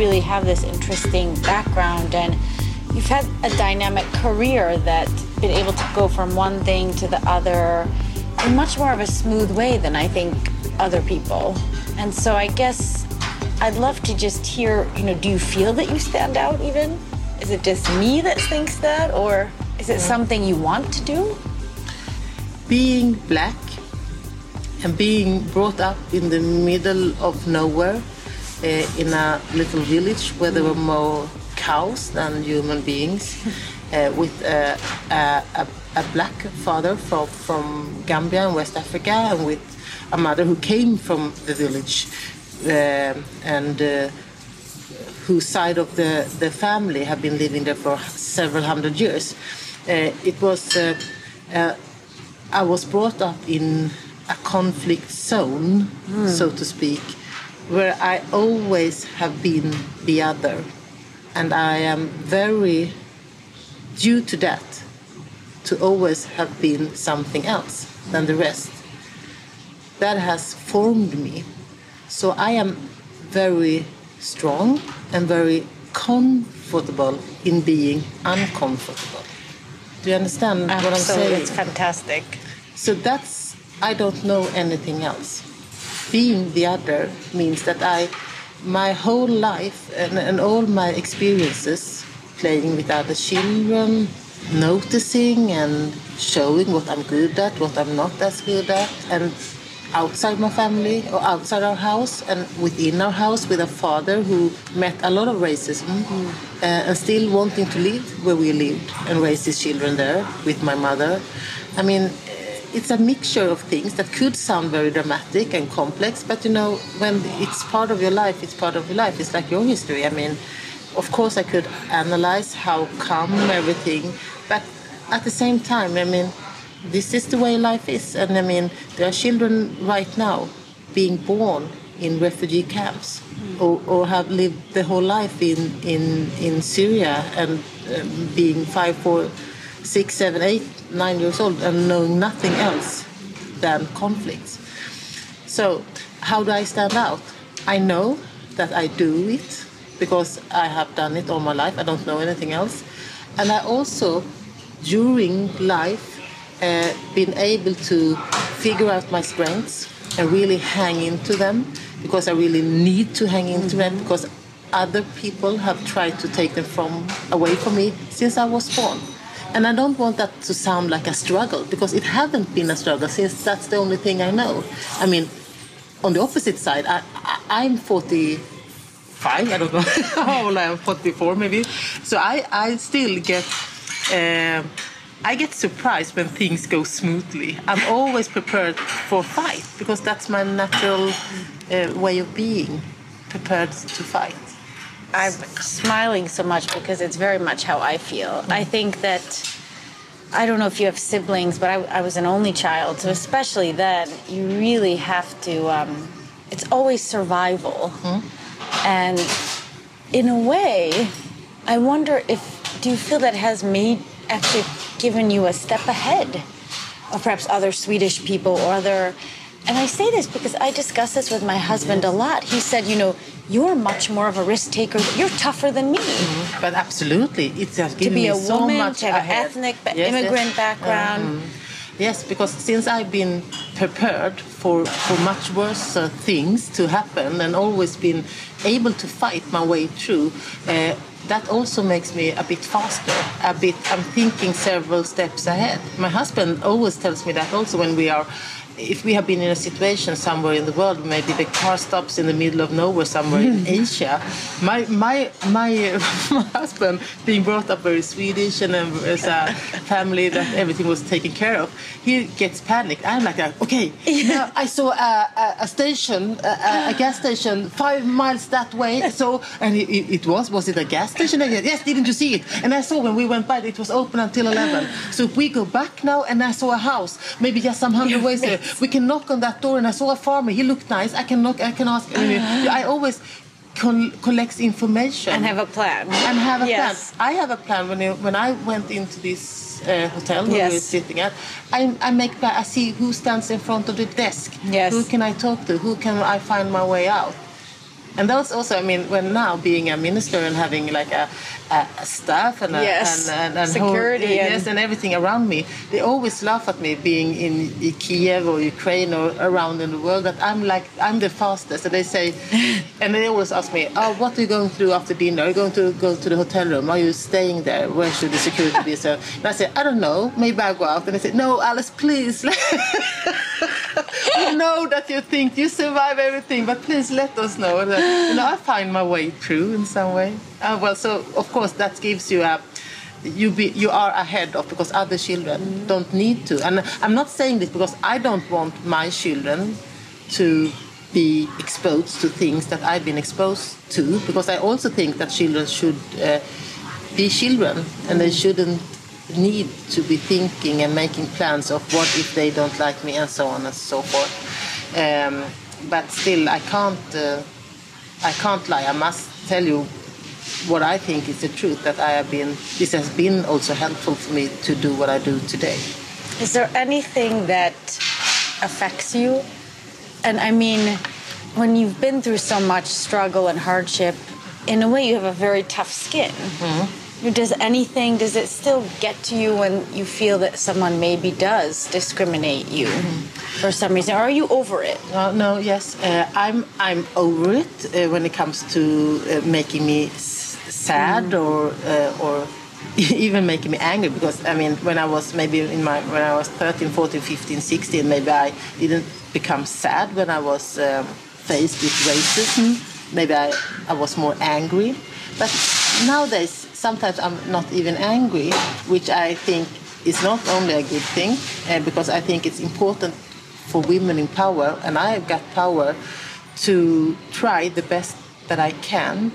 really have this interesting background and you've had a dynamic career that's been able to go from one thing to the other in much more of a smooth way than I think other people. And so I guess I'd love to just hear, you know, do you feel that you stand out even? Is it just me that thinks that or is it something you want to do? Being black and being brought up in the middle of nowhere in a little village where there were more cows than human beings, uh, with uh, a, a, a, black father from, from Gambia in West Africa, and with a mother who came from the village and uh, whose side of the, the family have been living there for several hundred years. Uh, it was, uh, I was brought up in a conflict zone, mm. so to speak, where I always have been the other. And I am very, due to that, to always have been something else than the rest. That has formed me. So I am very strong and very comfortable in being uncomfortable. Do you understand Absolutely. what I'm saying? It's fantastic. So that's I don't know anything else. Being the other means that I, my whole life and, and all my experiences, playing with other children, noticing and showing what I'm good at, what I'm not as good at, and outside my family or outside our house and within our house with a father who met a lot of racism mm. uh, and still wanting to live where we lived and raise his children there with my mother. I mean, it's a mixture of things that could sound very dramatic and complex, but you know, when it's part of your life, it's part of your life. It's like your history. I mean, of course, I could analyze how come everything, but at the same time, I mean, this is the way life is. And I mean, there are children right now being born in refugee camps mm. or, or have lived their whole life in, in, in Syria and um, being five, four, six, seven, eight, nine years old and knowing nothing else than conflicts. So, how do I stand out? I know that I do it because I have done it all my life. I don't know anything else. And I also, during life, uh, been able to figure out my strengths and really hang into them because I really need to hang into them because other people have tried to take them from away from me since I was born. And I don't want that to sound like a struggle because it hasn't been a struggle since that's the only thing I know. I mean, on the opposite side, I, I, am 45, I don't know how old I am, 44 maybe. So I, I still get. Uh, I get surprised when things go smoothly. I'm always prepared for fight because that's my natural uh, way of being, prepared to fight. I'm smiling so much because it's very much how I feel. I think that I don't know if you have siblings, but I, I was an only child, so especially then, you really have to. Um, it's always survival, mm-hmm. and in a way, I wonder if do you feel that has made actually given you a step ahead of perhaps other Swedish people or other. And I say this because I discuss this with my husband a lot. He said, you know, you're much more of a risk taker. You're tougher than me. Mm-hmm. But absolutely, it's just to be a so woman, to have an ethnic yes, immigrant yes. background. Mm-hmm. Yes, because since I've been prepared for, for much worse uh, things to happen and always been able to fight my way through, uh, that also makes me a bit faster. A bit, I'm thinking several steps ahead. My husband always tells me that also when we are if we have been in a situation somewhere in the world, maybe the car stops in the middle of nowhere somewhere in Asia, my my my, my husband being brought up very Swedish and um, as a family that everything was taken care of, he gets panicked. I'm like, okay, now I saw a, a, a station, a, a, gas station five miles that way. So and it, it, was was it a gas station? Yes, didn't you see it? And I saw when we went by, it was open until eleven. So if we go back now, and I saw a house, maybe just some hundred ways there we can knock on that door and I saw a farmer. He looked nice. I can knock I can ask I always collect information. And have a plan. And have a yes. plan. I have a plan. When, I, when I went into this uh, hotel where yes. we were sitting at I, I make I see who stands in front of the desk. Yes. who can I talk to? Who can I find my way out And those also, I mean, when now being a minister and having like a, a, a staff and a, Yes. and, and, and Security whole, and- yes, and everything around me, they always laugh at me being in Kiev or Ukraine or around in the world that I'm like I'm the fastest. And they say, and they always ask me, "Oh, what are you going do after dinner? Are you going to go to the hotel room? Are you staying there? Where should the security be?" So, and I say, "I don't know. Maybe I will go out." And they say, "No, Alice, please." we know that you think you survive everything, but please let us know. Uh, you know, I find my way through in some way. Uh, well, so of course that gives you a you be you are ahead of because other children don't need to. And I'm not saying this because I don't want my children to be exposed to things that I've been exposed to because I also think that children should uh, be children and they shouldn't need to be thinking and making plans of what if they don't like me and so on and so forth. Um, but still, I can't. Uh, I can't lie. I must tell you what I think is the truth. That I have been. This has been also helpful for me to do what I do today. Is there anything that affects you? And I mean, when you've been through so much struggle and hardship, in a way, you have a very tough skin. Does anything, does it still get to you when you feel that someone maybe does discriminate you for some reason? Or are you over it? No, no, yes, uh, I'm I'm over it uh, when it comes to uh, making me s- sad or uh, or even making me angry because I mean when I was maybe in my when I was 13, 14, 15, 16 maybe I didn't become sad when I was um, faced with racism. Maybe I, I was more angry, but nowadays sometimes I'm not even angry, which I think is not only a good thing uh, because I think it's important for women in power, and I have got power to try the best that I can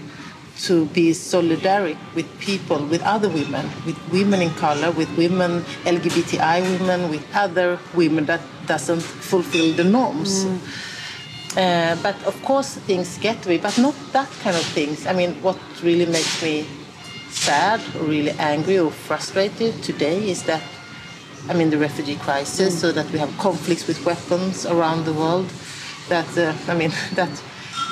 to be solidaric with people, with other women, with women in color, with women, LGBTI women, with other women that doesn't fulfill the norms. Uh, but of course, things get me, but not that kind of things. I mean, what really makes me sad, or really angry, or frustrated today is that I mean, the refugee crisis, so that we have conflicts with weapons around the world. That uh, I mean, that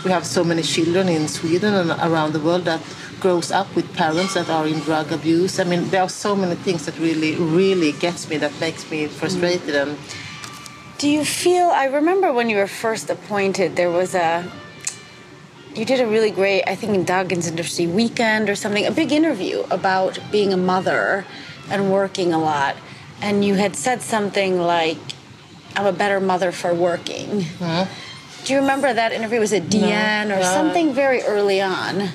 we have so many children in Sweden and around the world that grows up with parents that are in drug abuse. I mean, there are so many things that really, really gets me, that makes me frustrated. And Do you feel? I remember when you were first appointed, there was a. You did a really great, I think, in Dagens Industri Weekend or something, a big interview about being a mother and working a lot. And you had said something like, I'm a better mother for working. Do you remember that interview? Was it Deanne or no. something very early on?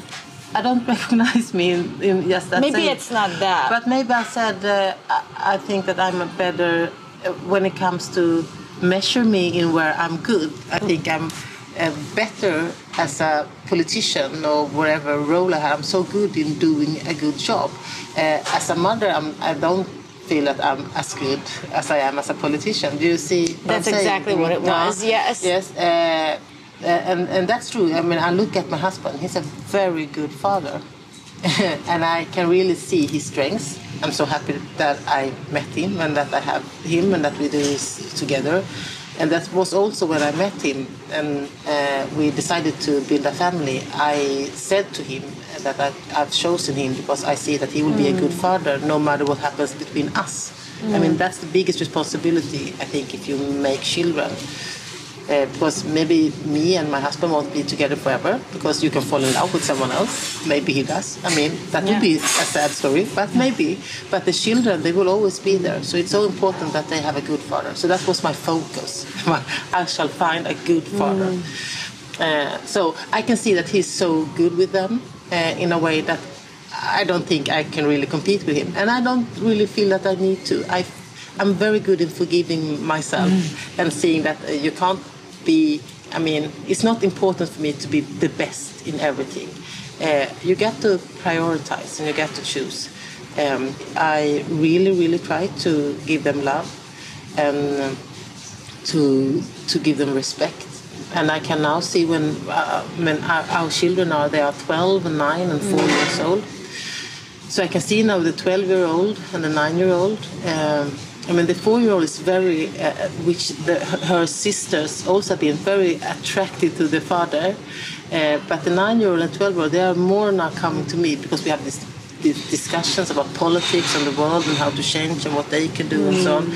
I don't recognize me in, in just that. Maybe sense. it's not that. But maybe I said uh, I, I think that I'm a better uh, when it comes to measure me in where I'm good. I think I'm uh, better as a politician or whatever role I have. I'm so good in doing a good job. Uh, as a mother, I'm, I don't feel that I'm as good as I am as a politician. Do you see? What That's I'm exactly what it No? was, yes. Yes. Uh, uh, and, and that's true. I mean, I look at my husband. He's a very good father. and I can really see his strengths. I'm so happy that I met him and that I have him and that we do this together. And that was also when I met him and uh, we decided to build a family. I said to him that I, I've chosen him because I see that he will be a good father no matter what happens between us. I mean, that's the biggest responsibility, I think, if you make children. Uh, because maybe me and my husband won't be together forever because you can fall in love with someone else. Maybe he does. I mean, that Yeah. would be a sad story, but maybe. But the children, they will always be there. So it's so important that they have a good father. So that was my focus. I shall find a good father. Uh, so I can see that he's so good with them uh, in a way that I don't think I can really compete with him. And I don't really feel that I need to. I, I'm very good in forgiving myself and seeing that uh, you can't be, I mean, it's not important for me to be the best in everything. Uh, you get to prioritize and you get to choose. Um, I really, really try to give them love and um, to to give them respect. And I can now see when uh, when our, our children are they are 12 and 9 and 4 years old. So I can see now the 12 year old and the 9 year old. Um, I mean, the four year old is very, uh, which the, her sisters also have been very attracted to the father. Uh, but the nine-year-old and twelve-year-old, they are more now coming to me because we have this these discussions about politics and the world and how to change and what they can do mm. and so on.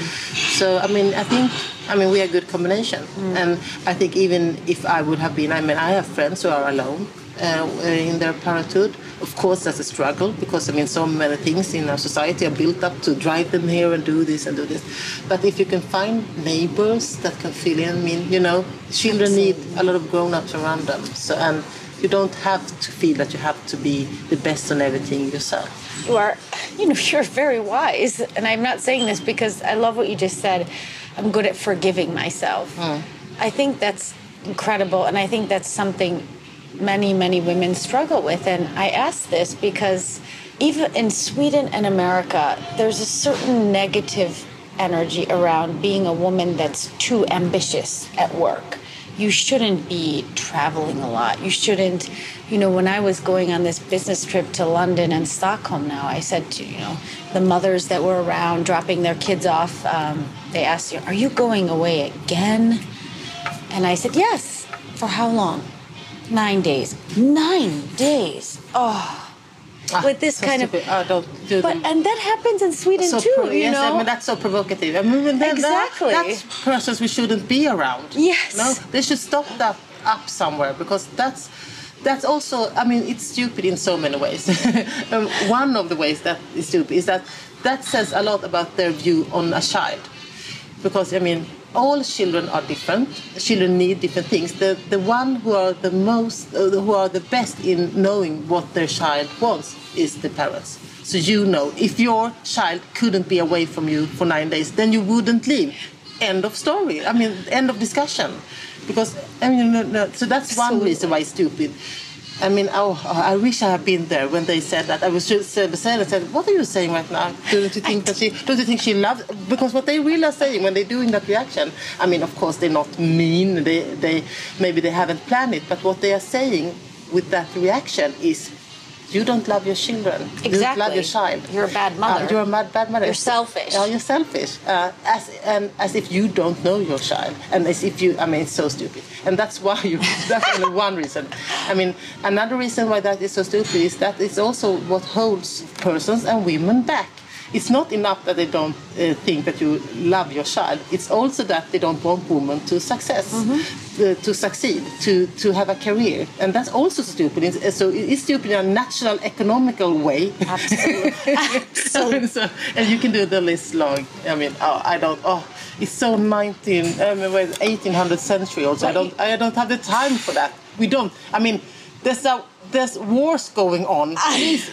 So I mean, I think I mean we are a good combination, mm. and I think even if I would have been, I mean, I have friends who are alone uh, in their parenthood. Of course, that's a struggle because I mean, so many things in our society are built up to drive them here and do this and do this. But if you can find neighbors that can fill in, I mean, you know, children Absolutely. need a lot of grown-ups around them. So and you don't have to feel that you have to be the best on everything yourself. You are, you know, you're very wise. And I'm not saying this because I love what you just said. I'm good at forgiving myself. Mm. I think that's incredible. And I think that's something many, many women struggle with. And I ask this because even in Sweden and America, there's a certain negative energy around being a woman that's too ambitious at work you shouldn't be traveling a lot. You shouldn't, you know, when I was going on this business trip to London and Stockholm now, I said to, you know, the mothers that were around dropping their kids off, um, they asked you, Are you going away again? And I said, Yes. For how long? Nine days. Nine days. Oh ah, with this kind of. Oh, don't do but them. and that happens in Sweden so too. you yes, know, I mean that's so provocative. I mean, that, exactly. That, that's persons we shouldn't be around. Yes. No, they should stop that up somewhere because that's that's also i mean it's stupid in so many ways um, one of the ways that is stupid is that that says a lot about their view on a child because i mean all children are different. Children need different things. The the one who are the most, uh, who are the best in knowing what their child wants is the parents. So you know, if your child couldn't be away from you for nine days, then you wouldn't leave. End of story. I mean, end of discussion. Because I mean, no, no, so that's one reason why it's stupid. I mean, oh, I wish I had been there when they said that. I was just uh, I said, "What are you saying right now? Don't you think that she? Don't you think she loves?" Because what they really are saying when they're doing that reaction, I mean, of course they're not mean. They, they maybe they haven't planned it, but what they are saying with that reaction is you don't love your children. Exactly. You don't love your child. You're a bad mother. Uh, you're a mad, bad mother. You're selfish. Uh, you're selfish. Uh, as and as if you don't know your child, and as if you. I mean, it's so stupid. And that's why you. That's only one reason. I mean, another reason why that is so stupid is that it's also what holds persons and women back it's not enough that they don't uh, think that you love your child. It's also that they don't want women to success, mm -hmm. uh, to succeed, to to have a career, and that's also stupid. It's, so it's stupid in a natural, economical way. Absolutely. Absolutely. so, and you can do the list long. I mean, oh, I don't. Oh, it's so 19, I mean, 1800th century. Also, I don't. I don't have the time for that. We don't. I mean, there's a there's wars going on. Please,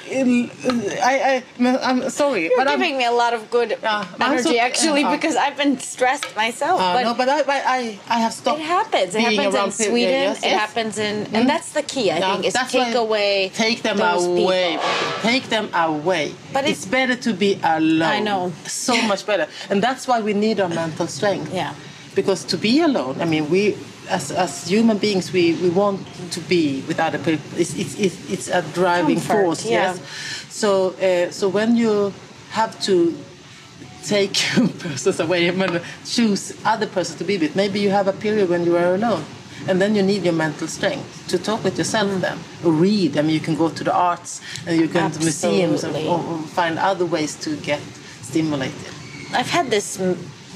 I, I, I'm sorry, You're but giving I'm, me a lot of good uh, energy so, actually uh, because I've been stressed myself. Uh, but no, but I, I, I have stopped. It happens. It happens in Sweden. Yes, yes. It happens in, mm. and that's the key. I think is take away. Take them away. People. Take them away. But it's, it's better to be alone. I know. So much better, and that's why we need our mental strength. Yeah. Because to be alone, I mean, we as, as human beings, we, we want to be with other people. It's, it's, it's a driving Comfort, force. Yeah. Yes. So uh, so when you have to take persons away and choose other persons to be with, maybe you have a period when you are alone. And then you need your mental strength to talk with yourself mm. then. Or read. I mean, you can go to the arts and you can go to museums and, or find other ways to get stimulated. I've had this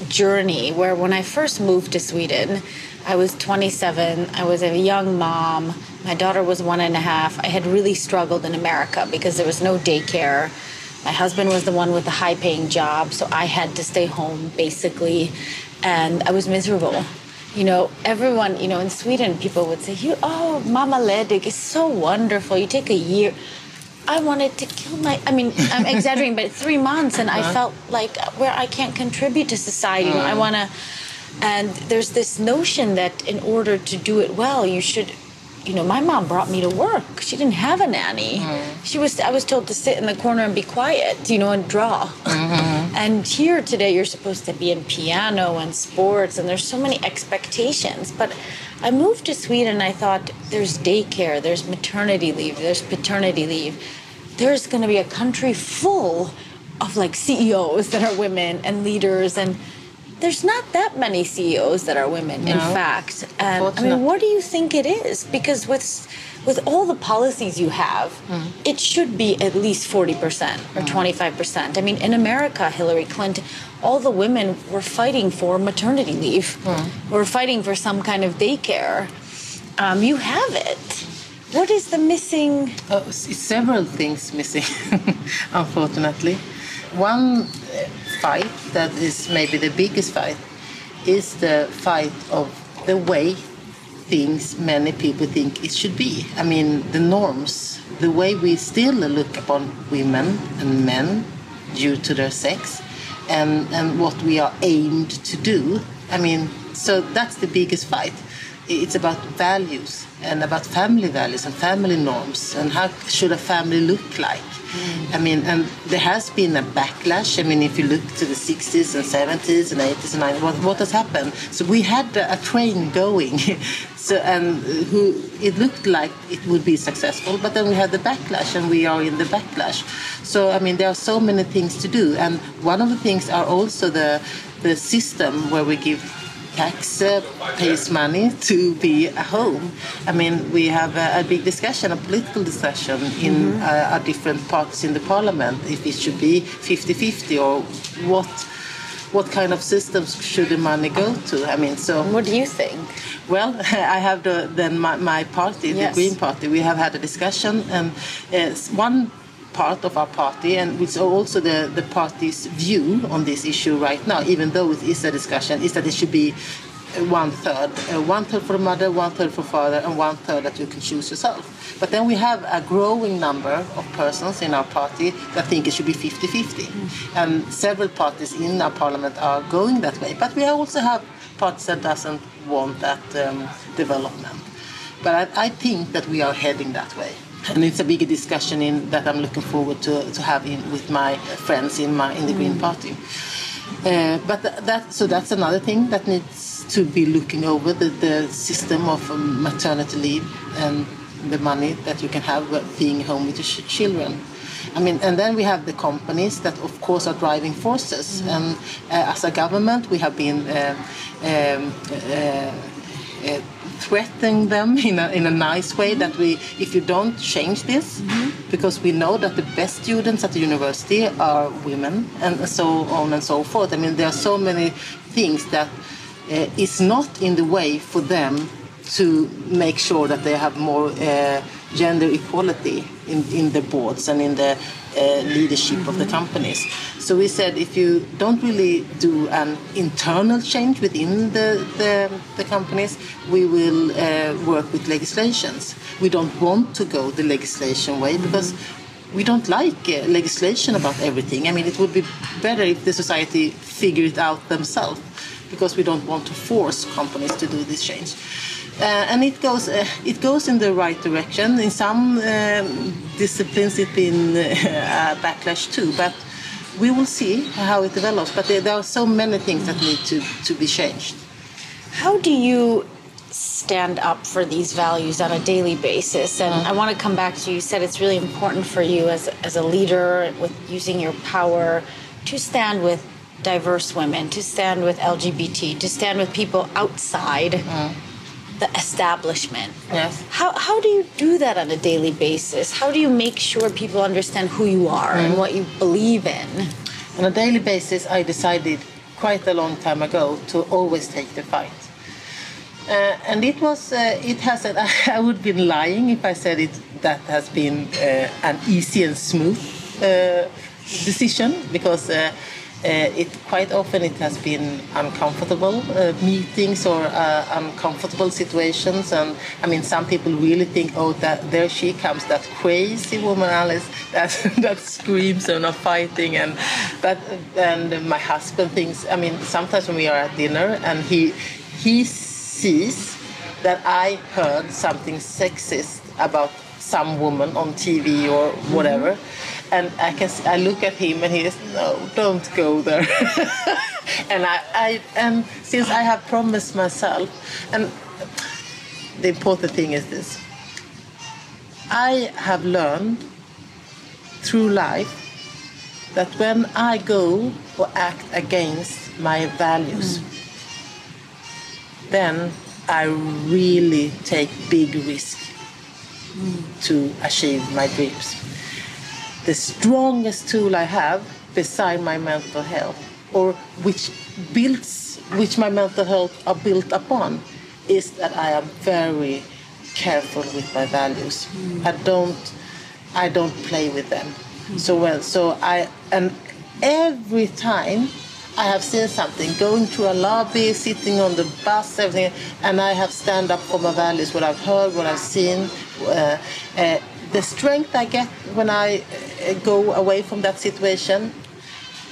journey where when I first moved to Sweden, I was 27. I was a young mom. My daughter was one and a half. I had really struggled in America because there was no daycare. My husband was the one with the high paying job, so I had to stay home basically. And I was miserable. You know, everyone, you know, in Sweden, people would say, "You, oh, mammaledig is so wonderful. You take a year." I wanted to kill my. I mean, I'm exaggerating, but three months, and uh-huh. I felt like where I can't contribute to society. Uh-huh. I want to and there's this notion that in order to do it well, you should you know, my mom brought me to work. She didn't have a nanny. Mm-hmm. She was I was told to sit in the corner and be quiet, you know, and draw. Mm-hmm. and here today you're supposed to be in piano and sports and there's so many expectations. But I moved to Sweden and I thought there's daycare, there's maternity leave, there's paternity leave. There's going to be a country full of like CEOs that are women and leaders and there's not that many CEOs that are women. In fact, and I mean, what do you think it is? Because with with all the policies you have, Mm. it should be at least forty percent or twenty five percent. I mean, in America, Hillary Clinton, all the women were fighting for maternity leave. Mm. Were fighting for some kind of daycare. Um, you have it. What is the missing? Oh, several things missing, unfortunately. One fight that is maybe the biggest fight is the fight of the way things many people think it should be. I mean, the norms, the way we still look upon women and men due to their sex, and, and what we are aimed to do. I mean, so that's the biggest fight. It's about values and about family values and family norms and how should a family look like. Mm. I mean, and there has been a backlash. I mean, if you look to the 60s and 70s and 80s and 90s, what, what has happened? So we had a, a train going, so and who it looked like it would be successful, but then we had the backlash, and we are in the backlash. So I mean, there are so many things to do, and one of the things are also the the system where we give tax uh, pays money to be a home. I mean, we have a, a big discussion, a political discussion in uh, our different parties in the parliament if it should be 50-50 or what what kind of systems should the money go to. I mean, so What do you think? well, I have the, then my, my party, the Green Party. We have had a discussion, and uh, one part of our party, and it's also the, the party's view on this issue right now, even though it is a discussion, is that it should be uh, one third, uh, one third for mother, one third for father, and one third that you can choose yourself. But then we have a growing number of persons in our party that think it should be 50 50. And several parties in our parliament are going that way. But we also have parties that doesn't want that um, development. But I, I think that we are heading that way. And it's a big discussion in, that I'm looking forward to, to have in, with my friends in, my, in the Green Party. Uh, but that, so that's another thing that needs to be looking over the, the system of um, maternity leave and the money that you can have uh, being home with your ch- children. I mean, and then we have the companies that, of course, are driving forces. And uh, as a government, we have been uh, um, uh, uh, threatening them in a, in a nice way that we, if you don't change this, because we know that the best students at the university are women and so on and so forth. I mean, there are so many things that uh, is not in the way for them to make sure that they have more uh, gender equality in, in the boards and in the leadership of the companies. So we said if you don't really do an internal change within the, the, the companies, we will uh, work with legislations. We don't want to go the legislation way because we don't like uh, legislation about everything. I mean, it would be better if the society figure it out themselves because we don't want to force companies to do this change. Uh, and it goes uh, it goes in the right direction. In some um, disciplines, it's been uh, a backlash too, but we will see how it develops. But there, there are so many things that need to, to be changed. How do you stand up for these values on a daily basis? And I want to come back to you You said it's really important for you as, as a leader with using your power to stand with diverse women, to stand with LGBT, to stand with people outside the establishment. Yes. How, how do you do that on a daily basis? How do you make sure people understand who you are and what you believe in? On a daily basis, I decided quite a long time ago to always take the fight. Uh, and it was, uh, it has, a, I would be lying if I said it that has been uh, an easy and smooth uh, decision because uh, it quite often it has been uncomfortable uh, meetings or uh, uncomfortable situations. And I mean some people really think oh that there she comes that crazy woman Alice that that screams and are fighting. And but and my husband thinks I mean sometimes when we are at dinner and he he sees that I heard something sexist about some woman on TV or whatever, and I can s- I look at him and he is no, don't go there. and I, I and since I have promised myself, and the important thing is this: I have learned through life that when I go or act against my values, mm. then I really take big risk mm. to achieve my dreams. The strongest tool I have beside my mental health, or which builds, which my mental health are built upon, is that I am very careful with my values. I don't, I don't play with them. So well, so I and every time I have seen something going to a lobby, sitting on the bus, everything, and I have stand up for my values, what I've heard, what I've seen. Uh, uh, the strength I get when I uh, go away from that situation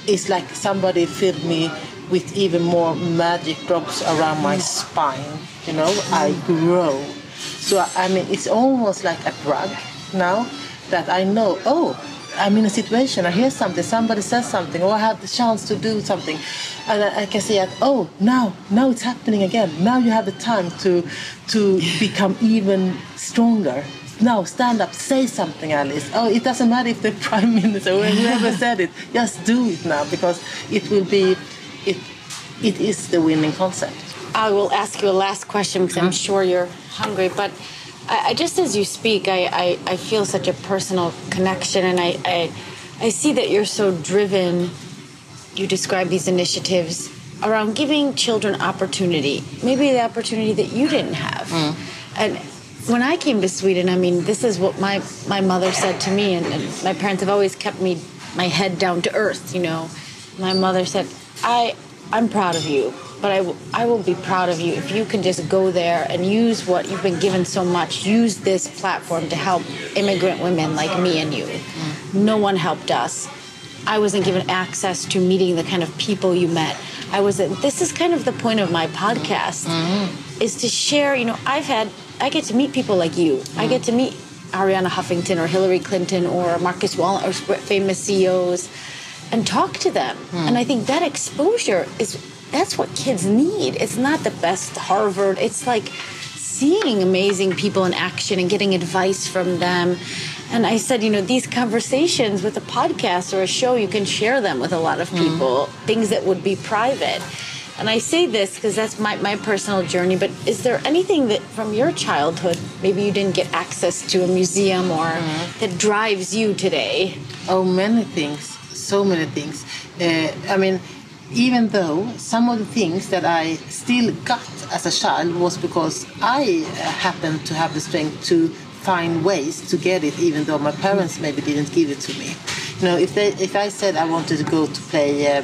is like somebody filled me with even more magic drops around my spine. You know, I grow. So I mean, it's almost like a drug now that I know. Oh, I'm in a situation, I hear something, somebody says something, or I have the chance to do something, and I, I can see that. Oh, now, now it's happening again. Now you have the time to to become even stronger. Now stand up, say something, Alice. Oh, it doesn't matter if the prime minister or whoever said it. Just do it now because it will be, it, it is the winning concept. I will ask you a last question because I'm sure you're hungry, but I, I, just as you speak, I, I, I, feel such a personal connection, and I, I, I see that you're so driven. You describe these initiatives around giving children opportunity, maybe the opportunity that you didn't have. Mm. And when I came to Sweden, I mean, this is what my, my mother said to me, and, and my parents have always kept me my head down to earth. You know, my mother said, "I I'm proud of you but I, w- I will be proud of you if you can just go there and use what you've been given so much. Use this platform to help immigrant women like me and you. Mm. No one helped us. I wasn't given access to meeting the kind of people you met. I was. at, This is kind of the point of my podcast, mm-hmm. is to share. You know, I've had. I get to meet people like you. Mm. I get to meet Arianna Huffington or Hillary Clinton or Marcus Wallen or famous CEOs, and talk to them. Mm. And I think that exposure is that's what kids need. It's not the best Harvard. It's like seeing amazing people in action and getting advice from them. And I said, you know, these conversations with a podcast or a show, you can share them with a lot of mm-hmm. people, mm-hmm. things that would be private. And I say this because that's my, my personal journey, but is there anything that from your childhood, maybe you didn't get access to a museum or mm-hmm. that drives you today? Oh, many things. So many things. Uh, I mean, even though some of the things that I still got as a child was because I happened to have the strength to find ways to get it, even though my parents maybe didn't give it to me. You know, if they, if I said I wanted to go to play uh,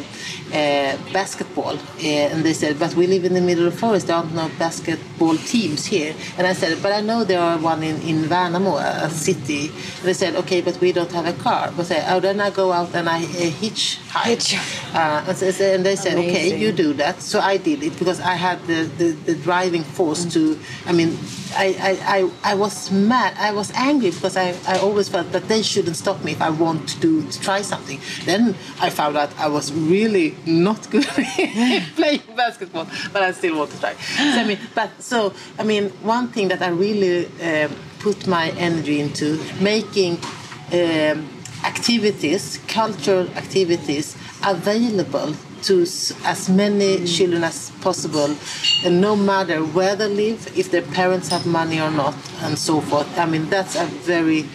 basketball, uh, and they said, but we live in the middle of the forest, there aren't no basketball teams here. And I said, but I know there are one in, in Värnamo, a city. And they said, okay, but we don't have a car. But I, oh, then I go out and I uh, hitchhike. Hitch. Uh, and they said, Amazing. okay, you do that. So I did it because I had the, the, the driving force mm. to, I mean, I, I, I, was mad. I was angry because I, I always felt that they shouldn't stop me if I want to do to try something. Then I found out I was really not good playing basketball, but I still want to try. So, I mean, but so I mean, one thing that I really uh, put my energy into making um, activities, cultural activities, available to as many children as possible, and no matter where they live, if their parents have money or not, and so forth. I mean, that's a very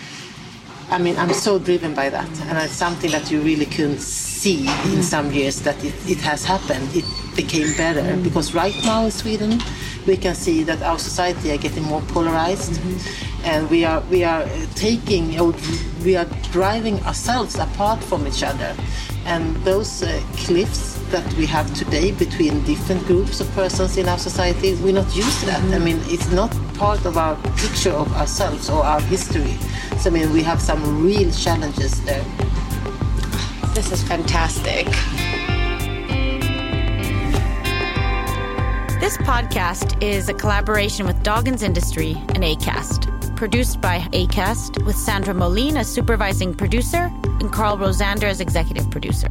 I mean, I'm so driven by that, and it's something that you really couldn't see in some years that it, it has happened. It became better because right now in Sweden, we can see that our society are getting more polarized, mm-hmm. and we are we are taking we are driving ourselves apart from each other, and those uh, cliffs that we have today between different groups of persons in our society, we're not used to that. Mm-hmm. I mean, it's not part of our picture of ourselves or our history. So, I mean, we have some real challenges there. This is fantastic. This podcast is a collaboration with Dagens Industri and ACAST. Produced by ACAST, with Sandra Moline as supervising producer and Carl Rosander as executive producer.